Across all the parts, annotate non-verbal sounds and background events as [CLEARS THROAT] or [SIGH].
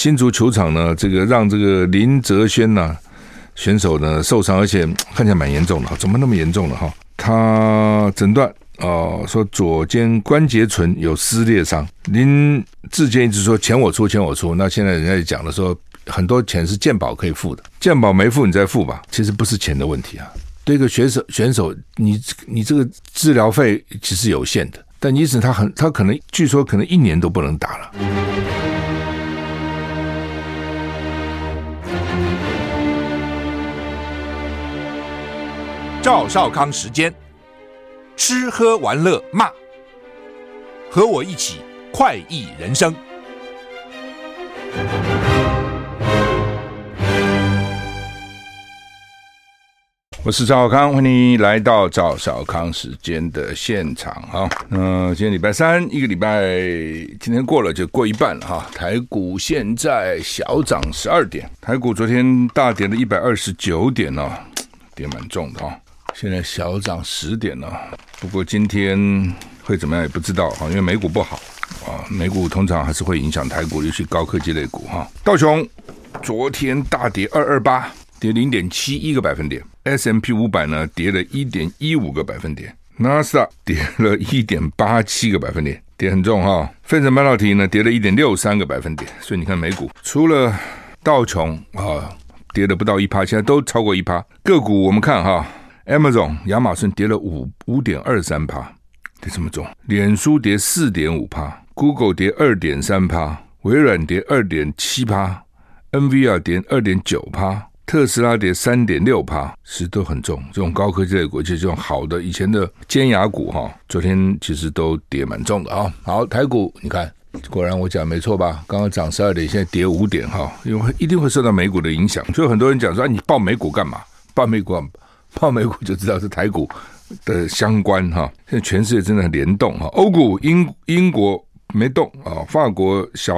新竹球场呢，这个让这个林哲瑄呢选手呢受伤，而且看起来蛮严重的，怎么那么严重了哈？他诊断哦，说左肩关节唇有撕裂伤。林志坚一直说钱我出，钱我出。那现在人家也讲了说，很多钱是健保可以付的，健保没付你再付吧。其实不是钱的问题啊。对一个选手选手，你你这个治疗费其实有限的，但因此他很他可能据说可能一年都不能打了。赵少康时间，吃喝玩乐骂，和我一起快意人生。我是赵少康，欢迎来到赵少康时间的现场哈。嗯、今天礼拜三，一个礼拜今天过了就过一半了哈。台股现在小涨十二点，台股昨天大跌了一百二十九点哦，跌蛮重的哈。现在小涨十点了，不过今天会怎么样也不知道哈，因为美股不好啊，美股通常还是会影响台股，尤其高科技类股哈。道琼昨天大跌二二八。跌零点七一个百分点，S M P 五百呢跌了一点一五个百分点，；NASA 跌了一点八七个百分点，跌很重哈。费城半导体呢跌了一点六三个百分点，所以你看美股除了道琼啊跌了不到一趴，现在都超过一趴。个股我们看哈，Amazon 亚马逊跌了五五点二三趴，跌这么重。脸书跌四点五趴，Google 跌二点三趴，微软跌二点七趴，NVIDIA 跌二点九趴。特斯拉跌三点六趴，其实都很重。这种高科技类股，其实这种好的以前的尖牙股哈，昨天其实都跌蛮重的啊。好，台股你看，果然我讲没错吧？刚刚涨十二点，现在跌五点哈，因为一定会受到美股的影响。所以很多人讲说，你报美股干嘛？报美股，[LAUGHS] 泡美股就知道是台股的相关哈。现在全世界真的很联动哈。欧股英英国没动啊，法国小。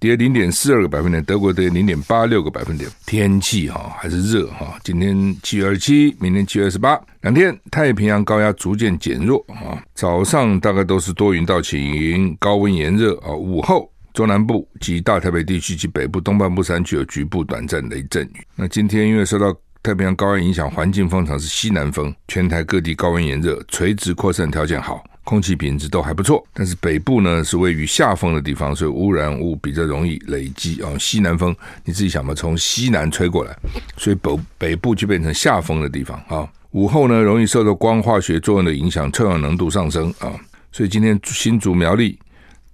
跌零点四二个百分点，德国跌零点八六个百分点。天气哈还是热哈，今天七月二十七，明天七月二十八，两天太平洋高压逐渐减弱啊。早上大概都是多云到晴，高温炎热啊。午后中南部及大台北地区及北部东半部山区有局部短暂雷阵雨。那今天因为受到太平洋高压影响，环境风场是西南风，全台各地高温炎热，垂直扩散条件好。空气品质都还不错，但是北部呢是位于下风的地方，所以污染物比较容易累积啊。西南风，你自己想吧，从西南吹过来，所以北北部就变成下风的地方啊。午后呢，容易受到光化学作用的影响，臭氧浓度上升啊。所以今天新竹苗栗、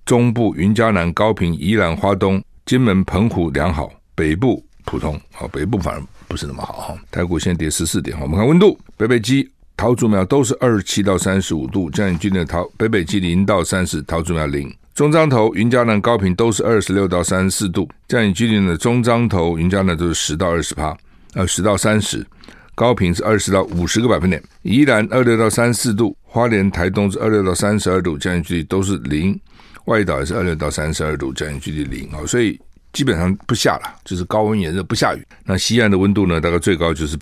中部云嘉南、高平、宜兰花东、金门、澎湖良好，北部普通啊，北部反而不是那么好哈。台股现在跌十四点，我们看温度，北北基。桃竹苗都是二十七到三十五度，降雨几率的桃北北基零到三十，桃竹苗零。中彰投、云嘉南、高屏都是二十六到三十四度，降雨几率的中彰投、云嘉南都是十到二十趴，呃十到三十，高屏是二十到五十个百分点。宜兰二六到三十四度，花莲、台东是二六到三十二度，降雨几率都是零。外岛也是二六到三十二度，降雨几率零啊，所以基本上不下了，就是高温炎热不下雨。那西岸的温度呢，大概最高就是。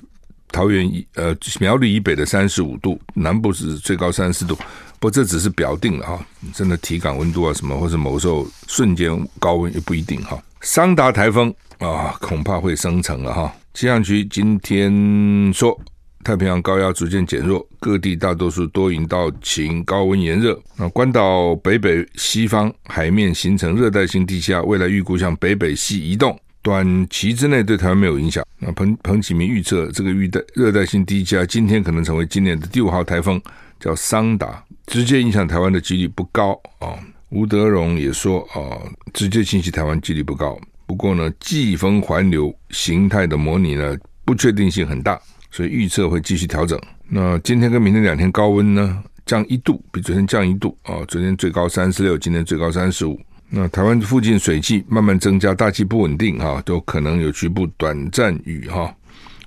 桃园以呃苗栗以北的三十五度，南部是最高三十四度，不过这只是表定了哈，真的体感温度啊什么，或者某时候瞬间高温也不一定哈。桑达台风啊，恐怕会生成了哈。气象局今天说，太平洋高压逐渐减弱，各地大多数多云到晴，高温炎热。那关岛北北西方海面形成热带性低气压，未来预估向北北西移动。短期之内对台湾没有影响。那彭彭启明预测，这个热带热带性低气压今天可能成为今年的第五号台风，叫桑达，直接影响台湾的几率不高啊。吴德荣也说啊，直接侵袭台湾几率不高。不过呢，季风环流形态的模拟呢，不确定性很大，所以预测会继续调整。那今天跟明天两天高温呢，降一度，比昨天降一度啊。昨天最高三十六，今天最高三十五。那台湾附近水汽慢慢增加，大气不稳定哈，都可能有局部短暂雨哈。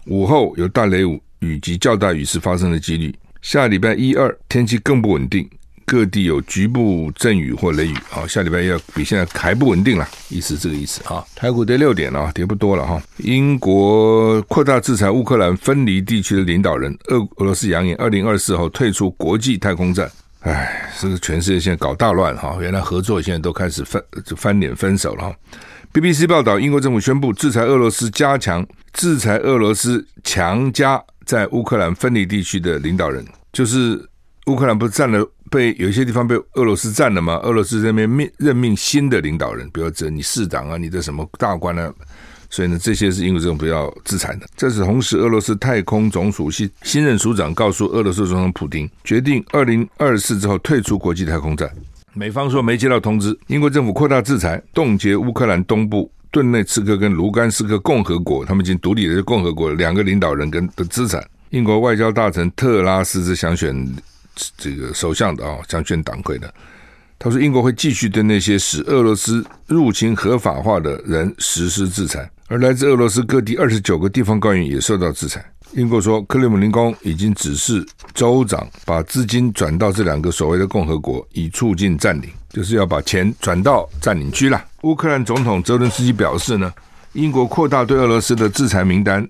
午后有大雷雨及较大雨势发生的几率。下礼拜一二天气更不稳定，各地有局部阵雨或雷雨。好，下礼拜要比现在还不稳定了，意思这个意思啊。台股跌六点了，跌不多了哈。英国扩大制裁乌克兰分离地区的领导人，俄俄罗斯扬言二零二四后退出国际太空站。哎，这个全世界现在搞大乱哈，原来合作现在都开始翻就翻脸分手了哈。BBC 报道，英国政府宣布制裁俄罗斯，加强制裁俄罗斯，强加在乌克兰分离地区的领导人，就是乌克兰不是占了被有些地方被俄罗斯占了吗？俄罗斯这边命任命新的领导人，比如说你市长啊，你的什么大官啊，所以呢，这些是英国政府要制裁的。这是同时，俄罗斯太空总署新新任署长告诉俄罗斯总统普丁，决定二零二四之后退出国际太空站。美方说没接到通知，英国政府扩大制裁，冻结乌克兰东部顿内茨克跟卢甘斯克共和国，他们已经独立的共和国两个领导人跟的资产。英国外交大臣特拉斯是想选这个首相的啊，想选党魁的。他说，英国会继续对那些使俄罗斯入侵合法化的人实施制裁，而来自俄罗斯各地二十九个地方官员也受到制裁。英国说，克里姆林宫已经指示州长把资金转到这两个所谓的共和国，以促进占领，就是要把钱转到占领区了。乌克兰总统泽伦斯基表示呢，英国扩大对俄罗斯的制裁名单，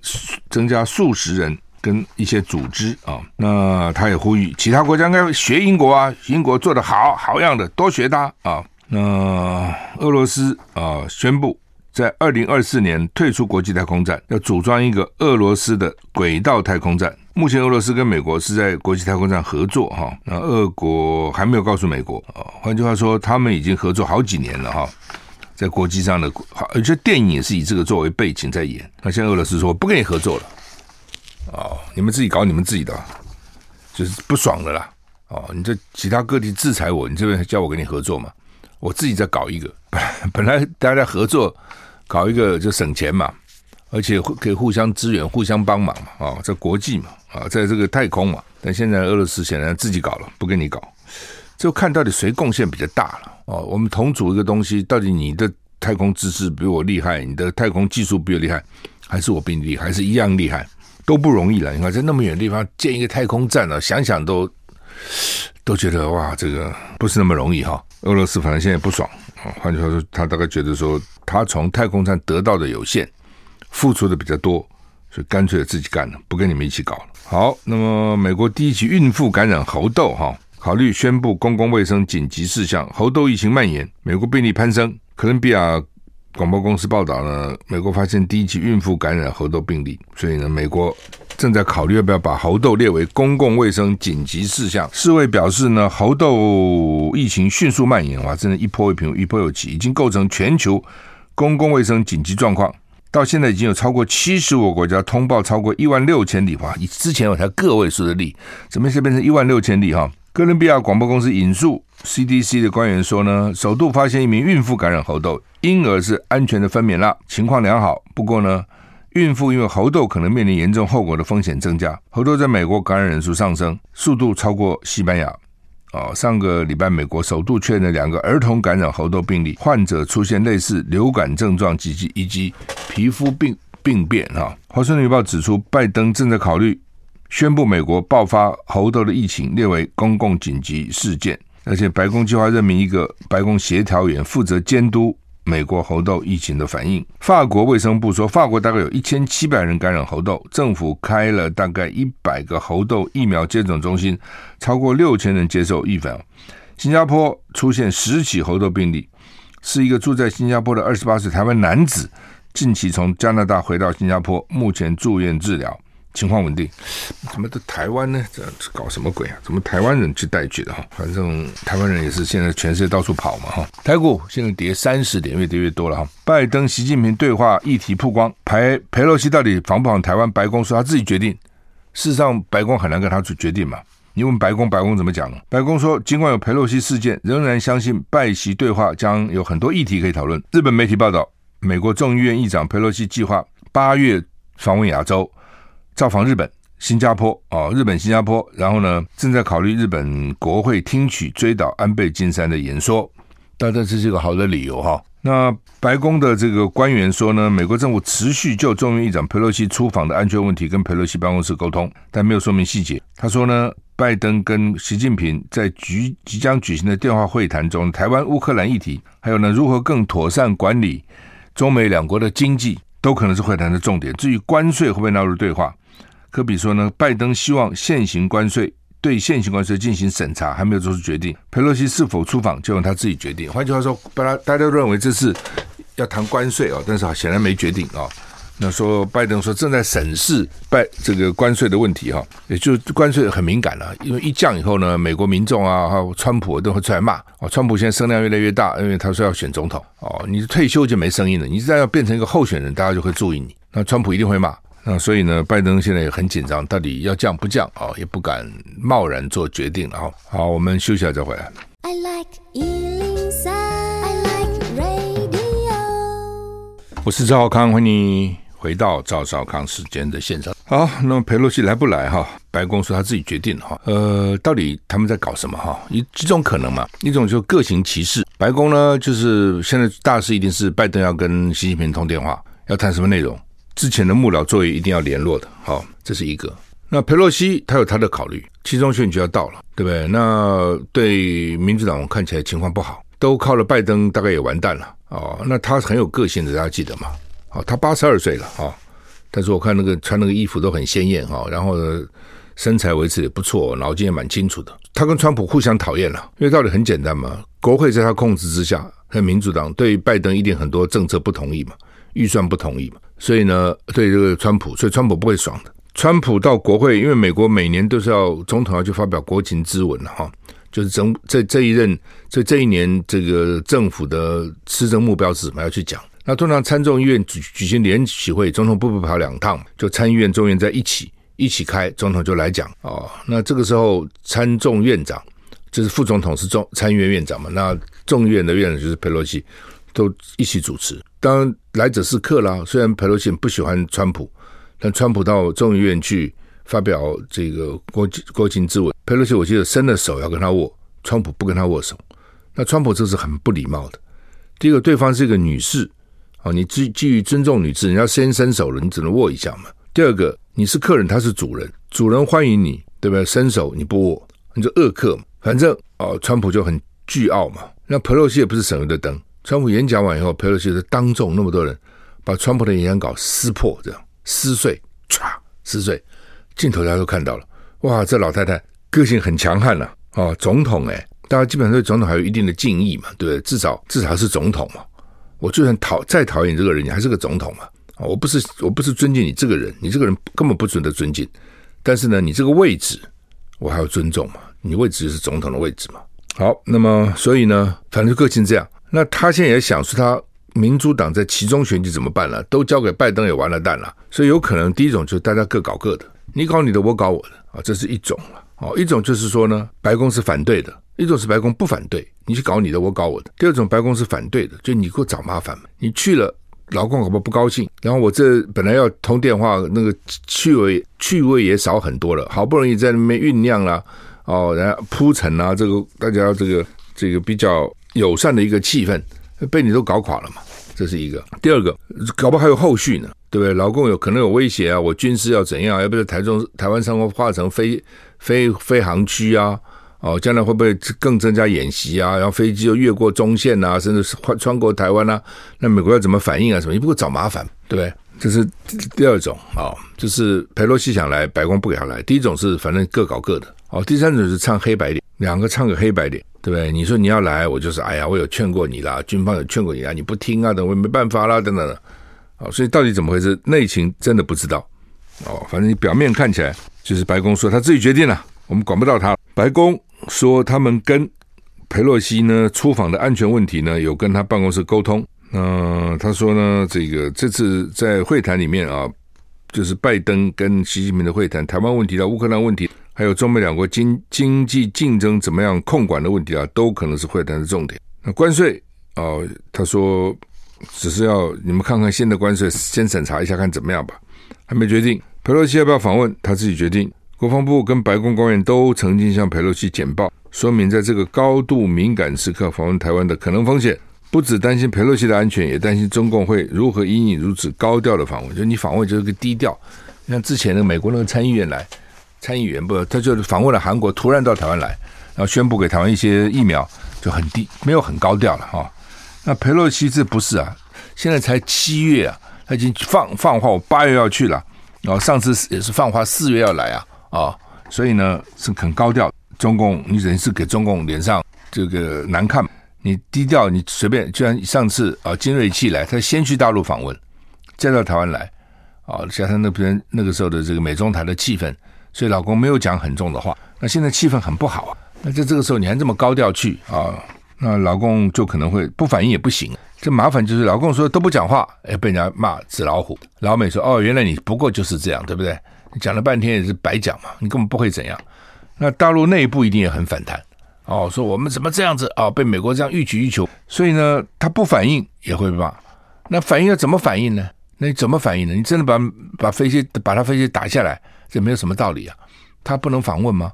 增加数十人跟一些组织啊。那他也呼吁其他国家应该学英国啊，英国做得好好样的，多学他啊。那俄罗斯啊宣布。在二零二四年退出国际太空站，要组装一个俄罗斯的轨道太空站。目前俄罗斯跟美国是在国际太空站合作哈，那俄国还没有告诉美国啊。换句话说，他们已经合作好几年了哈，在国际上的，而且电影也是以这个作为背景在演。那现在俄罗斯说不跟你合作了，哦，你们自己搞你们自己的，就是不爽的啦。哦，你这其他各地制裁我，你这边叫我跟你合作嘛？我自己再搞一个，[LAUGHS] 本来大家合作。搞一个就省钱嘛，而且可以互相支援、互相帮忙嘛，啊，在国际嘛，啊，在这个太空嘛。但现在俄罗斯显然自己搞了，不跟你搞，就看到底谁贡献比较大了。哦，我们同组一个东西，到底你的太空知识比我厉害，你的太空技术比我厉害，还是我比你厉害，还是一样厉害，都不容易了。你看在那么远的地方建一个太空站啊，想想都都觉得哇，这个不是那么容易哈。俄罗斯反正现在不爽啊。换句话说，他大概觉得说，他从太空站得到的有限，付出的比较多，所以干脆自己干了，不跟你们一起搞了。好，那么美国第一起孕妇感染猴痘，哈，考虑宣布公共卫生紧急事项，猴痘疫情蔓延，美国病例攀升。哥伦比亚广播公司报道呢，美国发现第一起孕妇感染猴痘病例，所以呢，美国。正在考虑要不要把猴痘列为公共卫生紧急事项。世卫表示呢，猴痘疫情迅速蔓延，哇，真的，一波未平，一波又起，已经构成全球公共卫生紧急状况。到现在已经有超过七十五个国家通报超过一万六千例，哇，之前有才个位数的例，怎么现在变成一万六千例？哈，哥伦比亚广播公司引述 CDC 的官员说呢，首度发现一名孕妇感染猴痘，婴儿是安全的分娩了，情况良好。不过呢。孕妇因为猴痘可能面临严重后果的风险增加。猴痘在美国感染人数上升，速度超过西班牙。哦，上个礼拜美国首度确认两个儿童感染猴痘病例，患者出现类似流感症状及及以及皮肤病病变。哈，华盛顿邮报指出，拜登正在考虑宣布美国爆发猴痘的疫情列为公共紧急事件，而且白宫计划任命一个白宫协调员负责监督。美国猴痘疫情的反应，法国卫生部说，法国大概有一千七百人感染猴痘，政府开了大概一百个猴痘疫苗接种中心，超过六千人接受预防。新加坡出现十起猴痘病例，是一个住在新加坡的二十八岁台湾男子，近期从加拿大回到新加坡，目前住院治疗。情况稳定，怎么的台湾呢？这搞什么鬼啊？怎么台湾人去带去的哈？反正台湾人也是现在全世界到处跑嘛哈。台股现在跌三十点，越跌越多了哈。拜登、习近平对话议题曝光，裴裴洛西到底访不访台湾？白宫说他自己决定。事实上，白宫很难跟他去决定嘛。你问白宫，白宫怎么讲呢？白宫说，尽管有裴洛西事件，仍然相信拜习对话将有很多议题可以讨论。日本媒体报道，美国众议院议长裴洛西计划八月访问亚洲。造访日本、新加坡啊，日本、新加坡，然后呢，正在考虑日本国会听取追悼安倍晋三的演说，当然这是一个好的理由哈。那白宫的这个官员说呢，美国政府持续就众议院议长佩洛西出访的安全问题跟佩洛西办公室沟通，但没有说明细节。他说呢，拜登跟习近平在举即将举行的电话会谈中，台湾、乌克兰议题，还有呢，如何更妥善管理中美两国的经济，都可能是会谈的重点。至于关税会不会纳入对话？科比说呢，拜登希望现行关税对现行关税进行审查，还没有做出决定。佩洛西是否出访，就由他自己决定。换句话说，大家大家都认为这是要谈关税啊，但是显然没决定啊。那说拜登说正在审视拜这个关税的问题哈，也就关税很敏感了，因为一降以后呢，美国民众啊，还有川普都会出来骂哦。川普现在声量越来越大，因为他说要选总统哦，你退休就没声音了，你再要变成一个候选人，大家就会注意你。那川普一定会骂，那所以呢，拜登现在也很紧张，到底要降不降啊？也不敢贸然做决定了哈。好，我们休息一下再回来。I like 我是赵少康，欢迎你。回到赵少康时间的现场。好，那么裴洛西来不来哈？白宫说他自己决定哈。呃，到底他们在搞什么哈？一几种可能嘛？一种就各行其事。白宫呢，就是现在大事一定是拜登要跟习近平通电话，要谈什么内容？之前的幕僚作业一定要联络的。好，这是一个。那裴洛西他有他的考虑，期中选举要到了，对不对？那对民主党看起来情况不好，都靠了拜登，大概也完蛋了哦。那他很有个性的，大家记得吗？好，他八十二岁了哈，但是我看那个穿那个衣服都很鲜艳哈，然后呢，身材维持也不错，脑筋也蛮清楚的。他跟川普互相讨厌了，因为道理很简单嘛，国会在他控制之下，那民主党对拜登一定很多政策不同意嘛，预算不同意嘛，所以呢，对这个川普，所以川普不会爽的。川普到国会，因为美国每年都是要总统要去发表国情咨文了哈，就是整这这一任这这一年这个政府的施政目标是什么要去讲。那通常参众议院举举行联席会，总统不不跑两趟，就参议院、众院在一起一起开，总统就来讲哦。那这个时候参众院长就是副总统是众参议院院长嘛，那众议院的院长就是佩洛西，都一起主持。当然来者是客啦。虽然佩洛西不喜欢川普，但川普到众议院去发表这个国国情咨文，佩洛西我记得伸了手要跟他握，川普不跟他握手。那川普这是很不礼貌的。第一个，对方是一个女士。哦，你基基于尊重女士，你要先伸手了，你只能握一下嘛。第二个，你是客人，他是主人，主人欢迎你，对不对？伸手你不握，你就恶客嘛。反正哦，川普就很倨傲嘛。那佩洛西也不是省油的灯。川普演讲完以后，佩洛西是当众那么多人把川普的演讲稿撕破，这样撕碎，唰撕碎，镜头大家都看到了。哇，这老太太个性很强悍了、啊。总统哎，大家基本上对总统还有一定的敬意嘛，对不对？至少至少是总统嘛。我就算讨再讨厌这个人，你还是个总统嘛？我不是我不是尊敬你这个人，你这个人根本不值得尊敬。但是呢，你这个位置我还要尊重嘛？你位置就是总统的位置嘛？好，那么所以呢，反正个性这样。那他现在也想说，他民主党在其中选举怎么办了？都交给拜登也完了蛋了。所以有可能第一种就是大家各搞各的，你搞你的，我搞我的啊，这是一种了。哦，一种就是说呢，白宫是反对的。一种是白宫不反对，你去搞你的，我搞我的。第二种白宫是反对的，就你给我找麻烦嘛。你去了，老公可不不高兴。然后我这本来要通电话，那个趣味趣味也少很多了。好不容易在那边酝酿了，哦，然后铺陈啊，这个大家这个这个比较友善的一个气氛，被你都搞垮了嘛。这是一个。第二个，搞不好还有后续呢，对不对？老公有可能有威胁啊，我军事要怎样？要不要台中台湾上空化成飞飞飞航区啊？哦，将来会不会更增加演习啊？然后飞机又越过中线啊，甚至是穿穿过台湾啊？那美国要怎么反应啊？什么？你不会找麻烦，对不对？这是第二种啊、哦，就是佩洛西想来，白宫不给他来。第一种是反正各搞各的，哦。第三种是唱黑白脸，两个唱个黑白脸，对不对？你说你要来，我就是哎呀，我有劝过你啦，军方有劝过你啊，你不听啊，等我没办法啦，等等的。哦，所以到底怎么回事？内情真的不知道。哦，反正你表面看起来就是白宫说他自己决定了，我们管不到他。白宫。说他们跟佩洛西呢出访的安全问题呢，有跟他办公室沟通。嗯、他说呢，这个这次在会谈里面啊，就是拜登跟习近平的会谈，台湾问题到乌克兰问题，还有中美两国经经济竞争怎么样控管的问题啊，都可能是会谈的重点。那关税啊、他说只是要你们看看新的关税，先审查一下看怎么样吧，还没决定。佩洛西要不要访问，他自己决定。国防部跟白宫官员都曾经向佩洛西简报，说明在这个高度敏感时刻访问台湾的可能风险，不只担心佩洛西的安全，也担心中共会如何因应如此高调的访问。就你访问就是个低调，像之前的美国那个参议员来，参议员不，他就访问了韩国，突然到台湾来，然后宣布给台湾一些疫苗，就很低，没有很高调了哈。那裴洛西这不是啊，现在才七月啊，他已经放放话，我八月要去了，然后上次也是放话四月要来啊。啊、所以呢是很高调。中共，你等于是给中共脸上这个难看。你低调，你随便，就像上次啊，金瑞气来，他先去大陆访问，再到台湾来，啊，加上那边那个时候的这个美中台的气氛，所以老公没有讲很重的话。那现在气氛很不好啊，那在这个时候你还这么高调去啊，那老公就可能会不反应也不行。这麻烦就是老公说都不讲话，哎，被人家骂纸老虎。老美说哦，原来你不过就是这样，对不对？你讲了半天也是白讲嘛，你根本不会怎样。那大陆内部一定也很反弹。哦，说我们怎么这样子啊、哦？被美国这样予取予求，所以呢，他不反应也会骂。那反应要怎么反应呢？那你怎么反应呢？你真的把把飞机把他飞机打下来，这没有什么道理啊。他不能访问吗？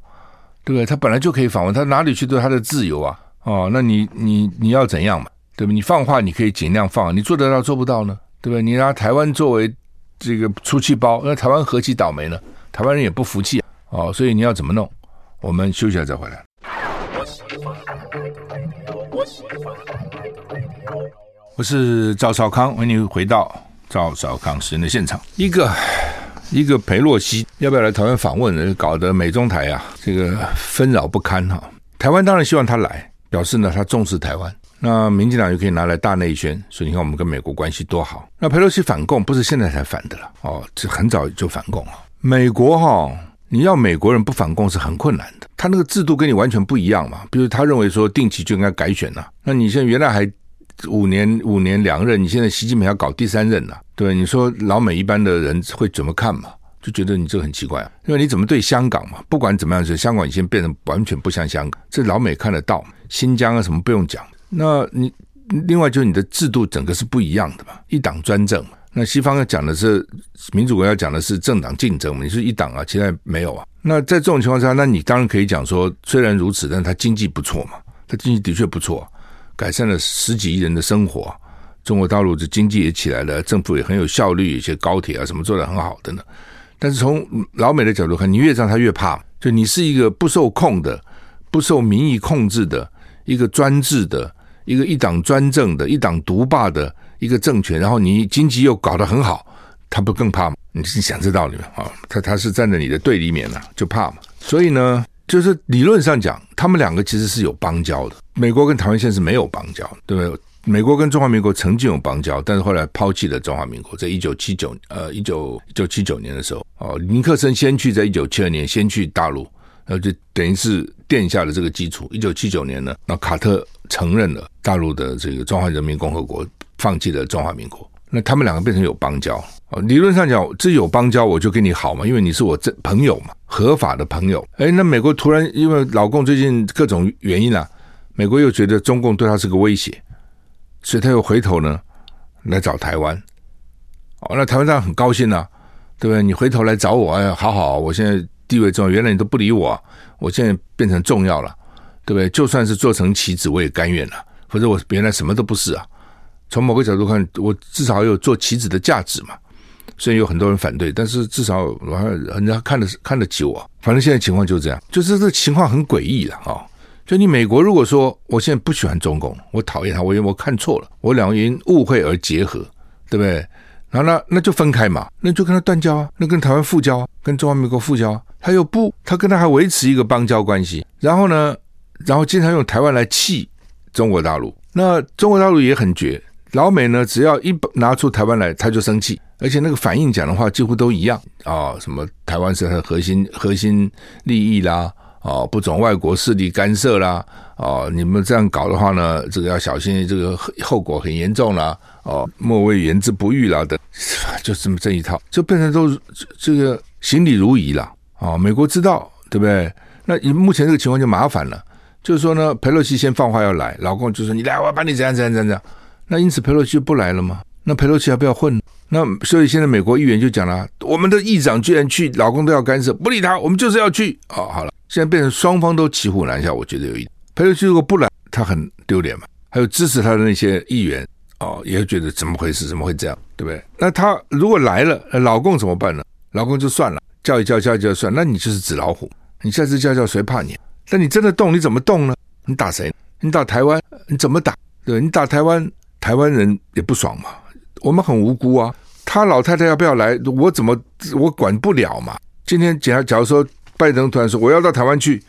对不对？他本来就可以访问，他哪里去都他的自由啊。哦，那你你你要怎样嘛？对不对？你放话你可以尽量放，你做得到做不到呢？对不对？你拿台湾作为这个出气包，那台湾何其倒霉呢？台湾人也不服气啊。哦，所以你要怎么弄？我们休息一下再回来。我是赵少康，欢迎回到赵少康时间的现场。一个一个裴洛西要不要来台湾访问呢？搞得美中台啊，这个纷扰不堪哈。台湾当然希望他来，表示呢他重视台湾。那民进党又可以拿来大内宣，所以你看我们跟美国关系多好。那裴洛西反共不是现在才反的了哦，这很早就反共了。美国哈，你要美国人不反共是很困难的，他那个制度跟你完全不一样嘛。比如他认为说定期就应该改选了，那你现在原来还。五年五年两任，你现在习近平要搞第三任了，对，你说老美一般的人会怎么看嘛？就觉得你这个很奇怪，啊因为你怎么对香港嘛？不管怎么样，就香港已经变成完全不像香港，这老美看得到。新疆啊什么不用讲，那你另外就是你的制度整个是不一样的嘛，一党专政嘛。那西方要讲的是民主国家讲的是政党竞争嘛，你是一党啊，其他没有啊。那在这种情况下，那你当然可以讲说，虽然如此，但是他经济不错嘛，他经济的确不错。改善了十几亿人的生活，中国大陆的经济也起来了，政府也很有效率，一些高铁啊什么做得很好的呢。但是从老美的角度看，你越这样他越怕，就你是一个不受控的、不受民意控制的一个专制的、一个一党专政的、一党独霸的一个政权，然后你经济又搞得很好，他不更怕吗？你是想这道理吗？啊，他他是站在你的对立面了，就怕嘛。所以呢。就是理论上讲，他们两个其实是有邦交的。美国跟台湾现在是没有邦交，对不对？美国跟中华民国曾经有邦交，但是后来抛弃了中华民国。在一九七九呃一九一九七九年的时候，哦，尼克森先去，在一九七二年先去大陆，然后就等于是奠下了这个基础。一九七九年呢，那卡特承认了大陆的这个中华人民共和国，放弃了中华民国。那他们两个变成有邦交。理论上讲，这有邦交我就跟你好嘛，因为你是我这朋友嘛，合法的朋友。哎，那美国突然因为老共最近各种原因啊，美国又觉得中共对他是个威胁，所以他又回头呢来找台湾。哦，那台湾当然很高兴啊，对不对？你回头来找我，哎，好好，我现在地位重要，原来你都不理我，我现在变成重要了，对不对？就算是做成棋子，我也甘愿了，否则我原来什么都不是啊。从某个角度看，我至少有做棋子的价值嘛。虽然有很多人反对，但是至少我还人家看得看得起我。反正现在情况就是这样，就是这情况很诡异了啊！就你美国如果说我现在不喜欢中共，我讨厌他，我因为我看错了，我两个因误会而结合，对不对？然后那那就分开嘛，那就跟他断交啊，那跟台湾复交啊，跟中华民国复交啊。他又不，他跟他还维持一个邦交关系。然后呢，然后经常用台湾来气中国大陆。那中国大陆也很绝，老美呢，只要一拿出台湾来，他就生气。而且那个反应讲的话几乎都一样啊、什么台湾是他的核心核心利益啦，哦，不准外国势力干涉啦，哦，你们这样搞的话呢，这个要小心，这个后果很严重啦，哦，莫谓言之不预啦的，[LAUGHS] 就这么这一套，就变成都这个行礼如仪了啊、美国知道对不对？那你目前这个情况就麻烦了，就是说呢，佩洛西先放话要来，老共就说你来，我要把你怎样怎样怎样，那因此佩洛西就不来了吗？那佩洛西要不要混？那所以现在美国议员就讲了，我们的议长居然去，老公都要干涉，不理他，我们就是要去。哦，好了，现在变成双方都骑虎难下，我觉得有一佩。洛西如果不来，他很丢脸嘛。还有支持他的那些议员，哦，也会觉得怎么回事？怎么会这样？对不对？那他如果来了，老公怎么办呢？老公就算了，叫一叫，叫一叫算。那你就是纸老虎，你下次叫叫谁怕你？但你真的动，你怎么动呢？你打谁？你打台湾？你怎么打？对，你打台湾，台湾人也不爽嘛。我们很无辜啊，他老太太要不要来？我怎么我管不了嘛？今天假假如说拜登突然说我要到台湾去，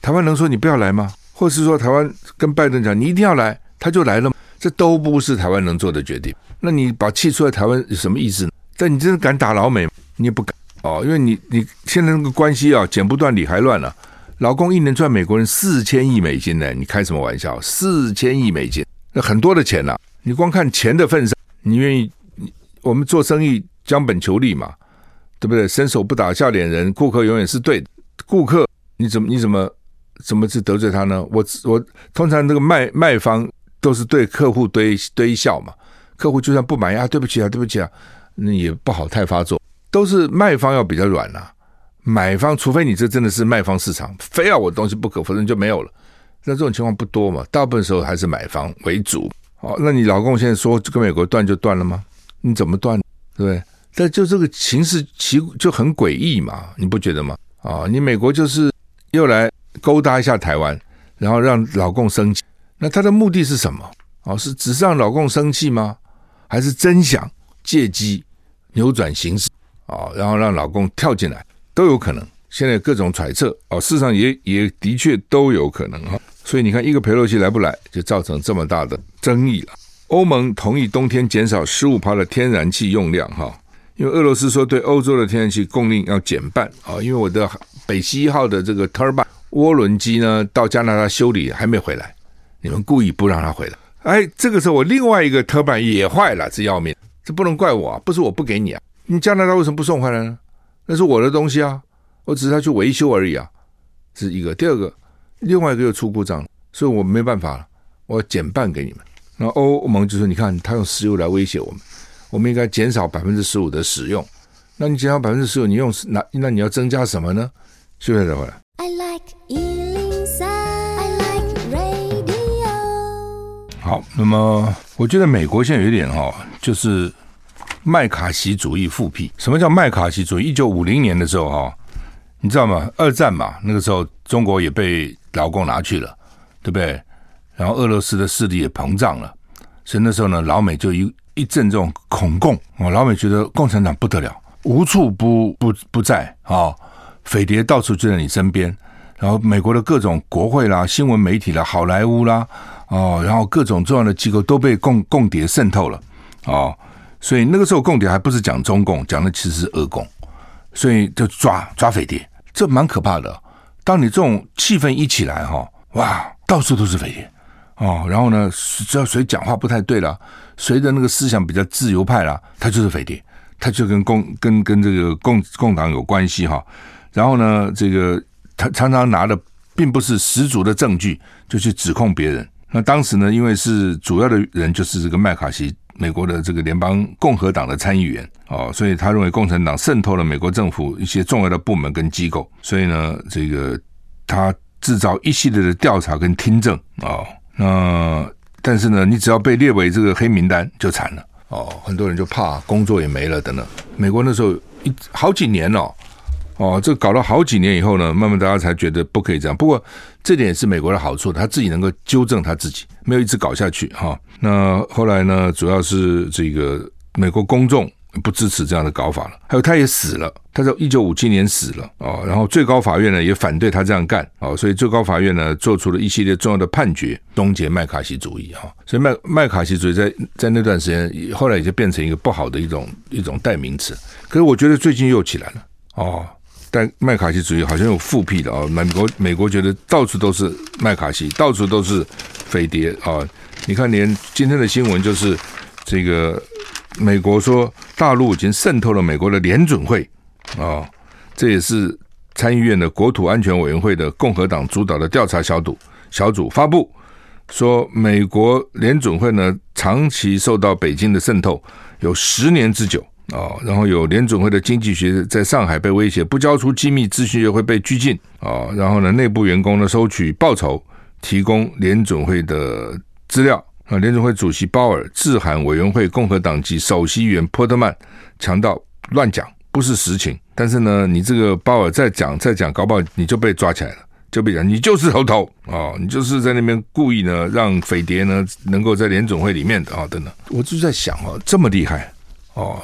台湾能说你不要来吗？或是说台湾跟拜登讲你一定要来，他就来了。这都不是台湾能做的决定。那你把气出在，台湾有什么意思呢？但你真的敢打老美，你也不敢哦，因为你你现在那个关系啊，剪不断理还乱了、老公一年赚美国人四千亿美金呢，你开什么玩笑？四千亿美金，那很多的钱呐、你光看钱的份上，你愿意？我们做生意将本求利嘛，对不对？伸手不打笑脸人，顾客永远是对的。顾客你怎么你怎么怎么去得罪他呢？我我通常这个卖卖方。都是对客户堆堆笑嘛，客户就算不满意啊，对不起啊，对不起啊，那也不好太发作。都是卖方要比较软呐、啊，买方除非你这真的是卖方市场，非要我东西不可，否则就没有了。那这种情况不多嘛，大部分时候还是买方为主。哦，那你老共现在说跟美国断就断了吗？你怎么断？对不对？但就这个形势其就很诡异嘛，你不觉得吗？啊、你美国就是又来勾搭一下台湾，然后让老共生气。那他的目的是什么？哦，是只是让老共生气吗？还是真想借机扭转形势啊？然后让老共跳进来都有可能。现在各种揣测哦，事实上也也的确都有可能哈。所以你看，一个裴洛西来不来，就造成这么大的争议了。欧盟同意冬天减少十五趴的天然气用量哈，因为俄罗斯说对欧洲的天然气供应要减半啊。因为我的北溪一号的这个 turbine 涡轮机呢，到加拿大修理还没回来。你们故意不让他回来，哎，这个时候我另外一个特板也坏了，这要命，这不能怪我啊，不是我不给你啊，你加拿大为什么不送回来呢？那是我的东西啊，我只是要去维修而已啊，这是一个。第二个，另外一个又出故障，所以我没办法了，我要减半给你们。那欧盟就说，你看他用石油来威胁我们，我们应该减少百分之十五的使用。那你减少百分之十五，你用那那你要增加什么呢？休息再回来。I like 好，那么我觉得美国现在有一点哈，就是麦卡锡主义复辟。什么叫麦卡锡主义？一九五零年的时候哈，你知道吗？二战嘛，那个时候中国也被老共拿去了，对不对？然后俄罗斯的势力也膨胀了，所以那时候呢，老美就一一阵这种恐共啊，老美觉得共产党不得了，无处不不不在啊，匪谍到处就在你身边。然后美国的各种国会啦、新闻媒体啦、好莱坞啦。哦，然后各种重要的机构都被共共谍渗透了，哦，所以那个时候共谍还不是讲中共，讲的其实是俄共，所以就抓抓匪谍，这蛮可怕的。当你这种气氛一起来，哈，哇，到处都是匪谍，哦，然后呢，只要谁讲话不太对了，谁的那个思想比较自由派了，他就是匪谍，他就跟共跟跟这个共共党有关系哈。然后呢，这个他常常拿的并不是十足的证据，就去指控别人。那当时呢，因为是主要的人就是这个麦卡锡，美国的这个联邦共和党的参议员哦，所以他认为共产党渗透了美国政府一些重要的部门跟机构，所以呢，这个他制造一系列的调查跟听证哦。那但是呢，你只要被列为这个黑名单就惨了哦，很多人就怕工作也没了等等。美国那时候一好几年哦。哦，这搞了好几年以后呢，慢慢大家才觉得不可以这样。不过这点也是美国的好处，他自己能够纠正他自己，没有一直搞下去哈。那后来呢，主要是这个美国公众不支持这样的搞法了，还有他也死了，他在一九五七年死了哦。然后最高法院呢也反对他这样干哦，所以最高法院呢做出了一系列重要的判决，终结麦卡锡主义哈。所以麦麦卡锡主义在在那段时间后来也就变成一个不好的一种一种代名词。可是我觉得最近又起来了哦。但麦卡锡主义好像有复辟的啊！美国美国觉得到处都是麦卡锡，到处都是匪谍啊！你看，连今天的新闻就是这个美国说大陆已经渗透了美国的联准会啊！这也是参议院的国土安全委员会的共和党主导的调查小组小组发布说，美国联准会呢长期受到北京的渗透，有十年之久。啊，然后有联准会的经济学在上海被威胁，不交出机密资讯就会被拘禁啊。然后呢，内部员工呢收取报酬，提供联准会的资料啊。联准会主席鲍尔致函委员会共和党籍首席议员波特曼，强调乱讲不是实情。但是呢，你这个鲍尔再讲再讲，搞不好你就被抓起来了，就被讲你就是头头啊，你就是在那边故意呢让匪谍呢能够在联准会里面的啊等等。我就在想哦，这么厉害。哦，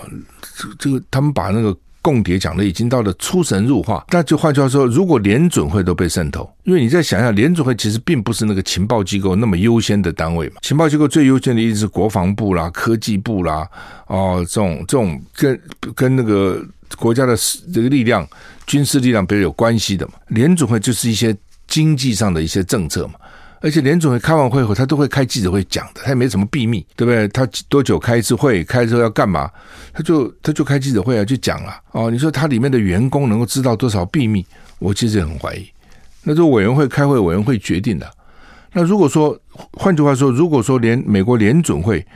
这这个他们把那个共谍讲的已经到了出神入化。那就换句话说，如果联准会都被渗透，因为你再想想，联准会其实并不是那个情报机构那么优先的单位嘛。情报机构最优先的一直是国防部啦、科技部啦，哦，这种这种跟跟那个国家的这个力量、军事力量比较有关系的嘛。联准会就是一些经济上的一些政策嘛。而且联准会开完会后，他都会开记者会讲的，他也没什么秘密，对不对？他多久开一次会？开之后要干嘛？他就他就开记者会啊，就讲了哦。你说他里面的员工能够知道多少秘密？我其实也很怀疑。那这委员会开会，委员会决定的。那如果说，换句话说，如果说连美国联准会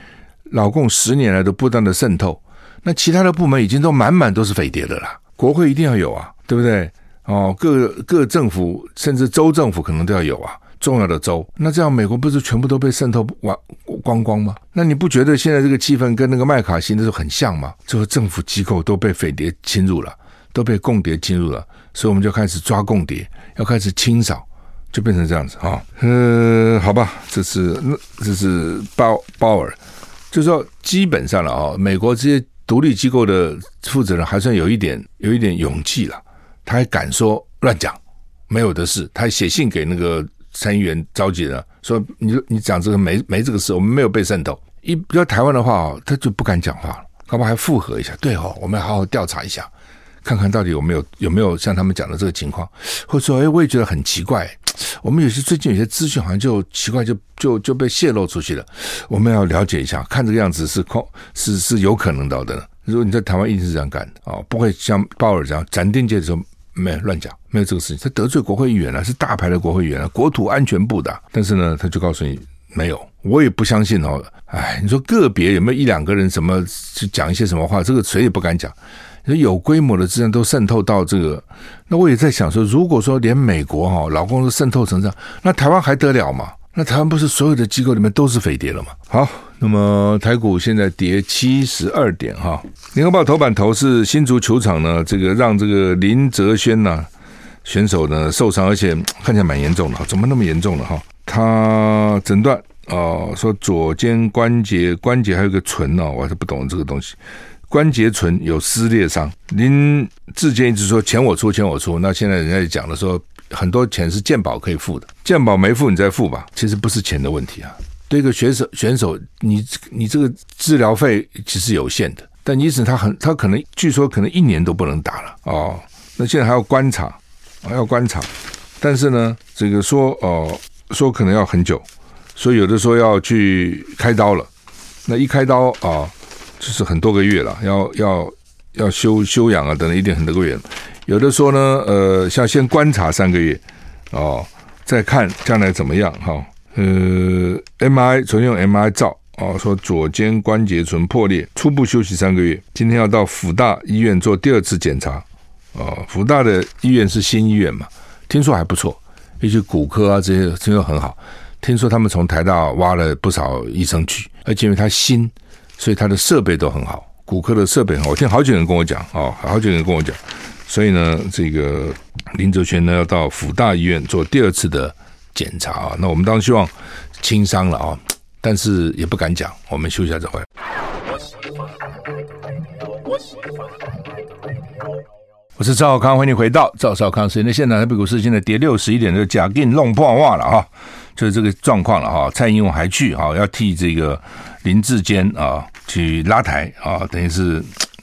老共十年来都不断的渗透，那其他的部门已经都满满都是匪谍的了。国会一定要有啊，对不对？哦，各各政府甚至州政府可能都要有啊。重要的州，那这样美国不是全部都被渗透完光光吗？那你不觉得现在这个气氛跟那个麦卡锡那时候很像吗？这个政府机构都被匪谍侵入了，都被共谍侵入了，所以我们就开始抓共谍，要开始清扫，就变成这样子啊。呃，好吧，这是那这是鲍鲍尔，就说基本上了啊，美国这些独立机构的负责人还算有一点有一点勇气了，他还敢说乱讲，没有的事，他写信给那个。参议员召集人说：“你说你讲这个没没这个事，我们没有被渗透。一要台湾的话哦，他就不敢讲话了，搞不好还附和一下。对哦，我们要好好调查一下，看看到底有没有有没有像他们讲的这个情况。或者说，哎，我也觉得很奇怪，我们有些最近有些资讯好像就奇怪，就就就被泄露出去了。我们要了解一下，看这个样子是空是是有可能到的。如果你在台湾一定是这样干的哦，不会像鲍尔这样斩钉截铁说。”没有乱讲，没有这个事情。他得罪国会议员了，是大牌的国会议员了，国土安全部的。但是呢，他就告诉你没有，我也不相信哦。哎，你说个别有没有一两个人什么去讲一些什么话？这个谁也不敢讲。有规模的资源都渗透到这个，那我也在想说，如果说连美国哈老公都渗透成这样，那台湾还得了吗？那台湾不是所有的机构里面都是匪谍了吗？好。那么台股现在跌七十二点哈，联合报头版头是新竹球场呢，这个让这个林哲瑄呢选手呢受伤，而且看起来蛮严重的，怎么那么严重了哈？他诊断哦，说左肩关节关节还有个唇哦，我还是不懂这个东西，关节唇有撕裂伤。林志坚一直说钱我出钱我出，那现在人家也讲了说很多钱是健保可以付的，健保没付你再付吧，其实不是钱的问题啊。对一个选手，选手，你你这个治疗费其实有限的，但因此他很，他可能据说可能一年都不能打了哦。那现在还要观察，还要观察，但是呢，这个说哦，说可能要很久，所以有的说要去开刀了，那一开刀啊、就是很多个月了，要要要休休养啊，等了一定很多个月。有的说呢，呃，像先观察三个月哦，再看将来怎么样哈。哦呃，M I 昨天用 M I 照哦，说左肩关节唇破裂，初步休息三个月。今天要到辅大医院做第二次检查啊。辅大的医院是新医院嘛，听说还不错，一些骨科啊这些听说很好。听说他们从台大挖了不少医生去，而且因为他新，所以他的设备都很好，骨科的设备很好。我听好几个人跟我讲哦，好几个人跟我讲，所以呢，这个林哲瑄呢要到辅大医院做第二次的。检查啊，那我们当然希望轻伤了啊，但是也不敢讲。我们休息一下再回来。我是赵少康，欢迎回到赵少康时间的现在。台北股市现在跌六十一点，就假定弄破袜了哈，就是这个状况了哈。蔡英文还去哈，要替这个林志坚啊去拉台啊，等于是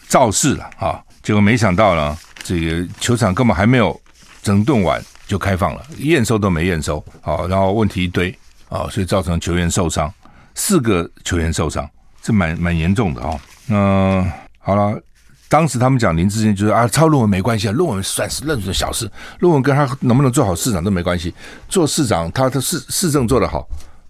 造势了啊。结果没想到呢，这个球场根本还没有整顿完。就开放了，验收都没验收，好，然后问题一堆啊，所以造成球员受伤，四个球员受伤，这蛮蛮严重的啊。嗯，好了，当时他们讲林志坚就是啊，抄论文没关系啊，论文算是认准小事，论文跟他能不能做好市长都没关系，做市长他的市市政做得好，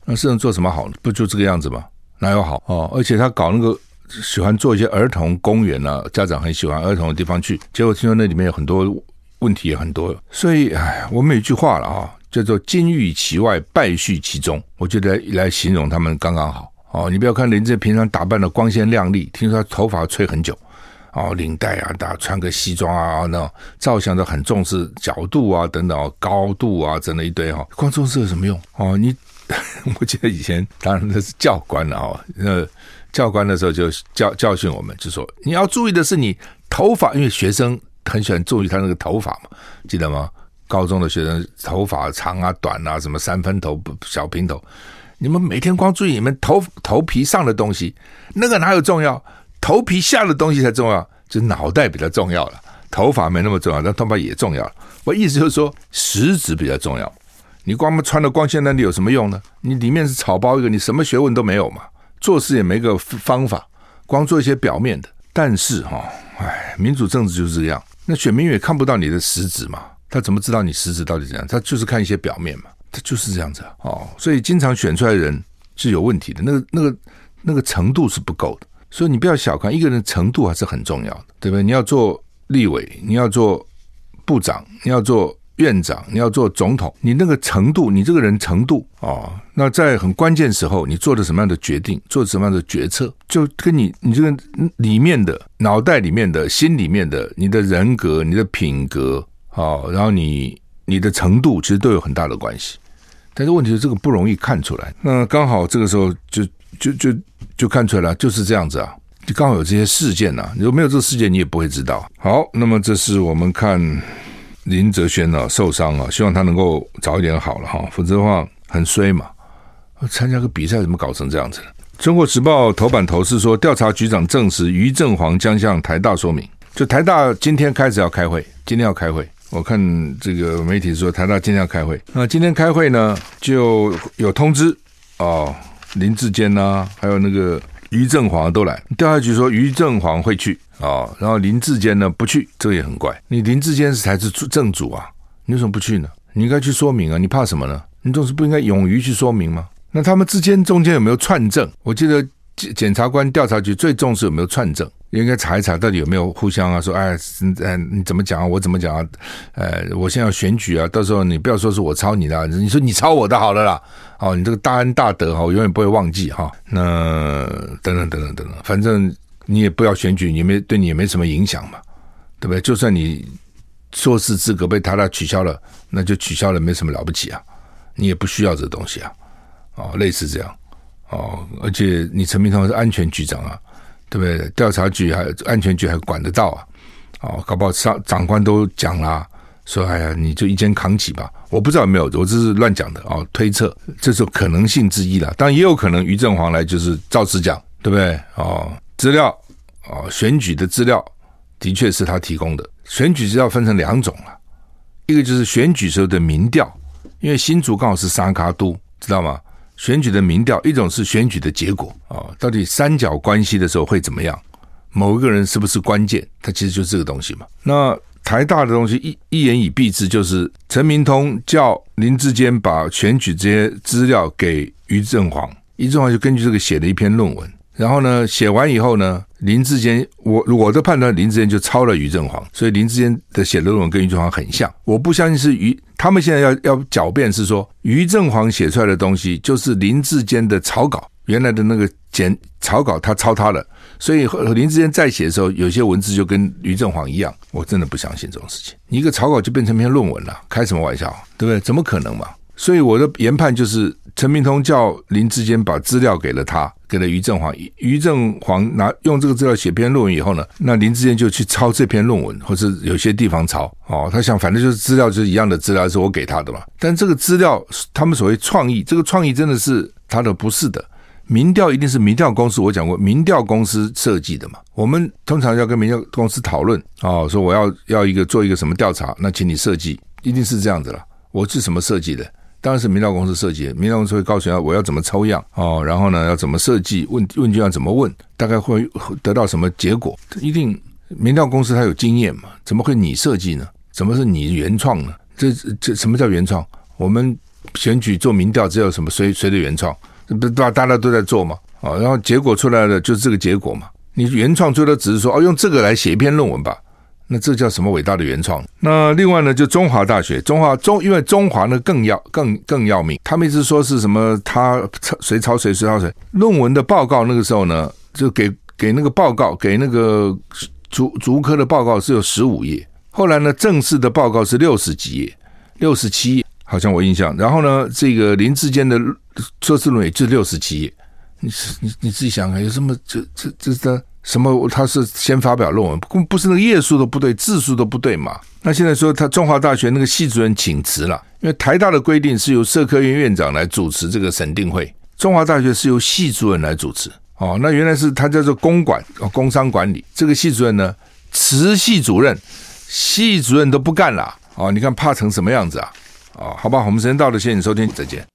那市政做什么好？不就这个样子吗？哪有好哦？而且他搞那个 [CLEARS THROAT] 喜欢做一些儿童公园啊，家长很喜欢儿童的地方去，结果听说那里面有很多。问题也很多，所以哎，我们有一句话了啊，叫做“金玉其外，败絮其中”。我觉得来形容他们刚刚好哦。你不要看林志平常打扮的光鲜亮丽，听说他头发吹很久哦，领带啊，大家穿个西装啊，那照相都很重视角度啊，等等高度啊，整了一堆哈。光重视有什么用哦？你 [LAUGHS] 我记得以前当然那是教官了啊，那教官的时候就教教训我们，就说你要注意的是你头发，因为学生很喜欢注意他那个头发嘛，记得吗？高中的学生头发长啊、短啊，什么三分头、小平头，你们每天光注意你们头头皮上的东西，那个哪有重要？头皮下的东西才重要，就脑袋比较重要了。头发没那么重要，但头发也重要。我意思就是说，实质比较重要。你光穿的光鲜亮丽有什么用呢？你里面是草包一个，你什么学问都没有嘛，做事也没个方法，光做一些表面的。但是哈，哎，民主政治就是这样，那选民也看不到你的实质嘛，他怎么知道你实质到底怎样？他就是看一些表面嘛，他就是这样子哦。所以经常选出来的人是有问题的，那个那个那个程度是不够的。所以你不要小看一个人程度还是很重要的，对不对？你要做立委，你要做部长，你要做。院长，你要做总统，你那个程度，你这个人程度啊、那在很关键时候，你做的什么样的决定，做什么样的决策，就跟你你这个里面的脑袋里面的心里面的你的人格、你的品格啊、然后你你的程度，其实都有很大的关系。但是问题是，这个不容易看出来。那刚好这个时候就就就就看出来了，就是这样子啊，就刚好有这些事件呐、啊。如果没有这个事件，你也不会知道。好，那么这是我们看。林哲轩呢受伤啊，希望他能够早一点好了哈，否则的话很衰嘛。参加个比赛怎么搞成这样子？中国时报头版头是说，调查局长证实于正煌将向台大说明。就台大今天开始要开会，今天要开会。我看这个媒体说台大今天要开会，那今天开会呢就有通知哦，林志坚呐，还有那个于正华都来。调查局说于正华会去。啊、然后林志坚呢不去，这个也很怪。你林志坚是才是正主啊，你为什么不去呢？你应该去说明啊，你怕什么呢？你总是不应该勇于去说明吗？那他们之间中间有没有串证？我记得检检察官调查局最重视有没有串证，应该查一查到底有没有互相啊，说哎，哎你怎么讲啊，我怎么讲啊？呃，我现在要选举啊，到时候你不要说是我抄你的，你说你抄我的好了啦。哦，你这个大恩大德哈，我永远不会忘记哈。那等等等等等等，反正。你也不要选举，你没对你也没什么影响嘛，对不对？就算你硕士资格被台大取消了，那就取消了，没什么了不起啊。你也不需要这东西啊，哦，类似这样哦。而且你陈明通是安全局长啊，对不对？调查局还安全局还管得到啊？哦，搞不好上长官都讲了，说哎呀，你就一肩扛起吧。我不知道有没有，我这是乱讲的哦，推测这是可能性之一了。当然也有可能于正煌来就是照实讲，对不对？哦。资料哦，选举的资料的确是他提供的。选举资料分成两种啊，一个就是选举时候的民调，因为新竹刚好是三卡都，知道吗？选举的民调，一种是选举的结果啊，到底三角关系的时候会怎么样？某一个人是不是关键？它其实就是这个东西嘛。那台大的东西一一言以蔽之，就是陈明通叫林志坚把选举这些资料给于正煌，于正煌就根据这个写了一篇论文。然后呢，写完以后呢，林志坚，我我的判断，林志坚就抄了于正煌，所以林志坚的写的论文跟于正煌很像。我不相信是于他们现在要要狡辩是说于正煌写出来的东西就是林志坚的草稿，原来的那个简草稿他抄他的，所以林志坚再写的时候，有些文字就跟于正煌一样。我真的不相信这种事情，你一个草稿就变成篇论文了，开什么玩笑，对不对？怎么可能嘛？所以我的研判就是，陈明通叫林志坚把资料给了他，给了于正煌。于正煌拿用这个资料写篇论文以后呢，那林志坚就去抄这篇论文，或是有些地方抄。哦，他想反正就是资料就是一样的资料，是我给他的嘛。但这个资料，他们所谓创意，这个创意真的是他的，不是的。民调一定是民调公司，我讲过，民调公司设计的嘛。我们通常要跟民调公司讨论，哦，说我要要一个做一个什么调查，那请你设计，一定是这样子了。我是什么设计的？当然是民调公司设计，民调公司会告诉他我要怎么抽样哦，然后呢要怎么设计问问卷要怎么问，大概会得到什么结果？一定民调公司他有经验嘛？怎么会你设计呢？怎么是你原创呢？这这什么叫原创？我们选举做民调只有什么谁谁的原创？这不大大家都在做嘛？啊，然后结果出来的就是这个结果嘛？你原创最多只是说哦用这个来写一篇论文吧。那这叫什么伟大的原创？那另外呢，就中华大学，中华中，因为中华呢更要更更要命。他们一直说是什么他抄谁抄谁谁抄谁。论文的报告那个时候呢，就给给那个报告给那个竹竹科的报告是有十五页，后来呢正式的报告是六十几页，六十七页好像我印象。然后呢，这个林志坚的硕士论文也就六十七页。你你你自己想啊，有什么这这这这什么他是先发表论文，不不是那个页数都不对，字数都不对嘛？那现在说他中华大学那个系主任请辞了，因为台大的规定是由社科院院长来主持这个审定会，中华大学是由系主任来主持。哦，那原来是他叫做公管哦，工商管理这个系主任呢辞系主任，系主任都不干了哦，你看怕成什么样子啊？哦，好吧，我们时间到了，谢谢你收听，再见。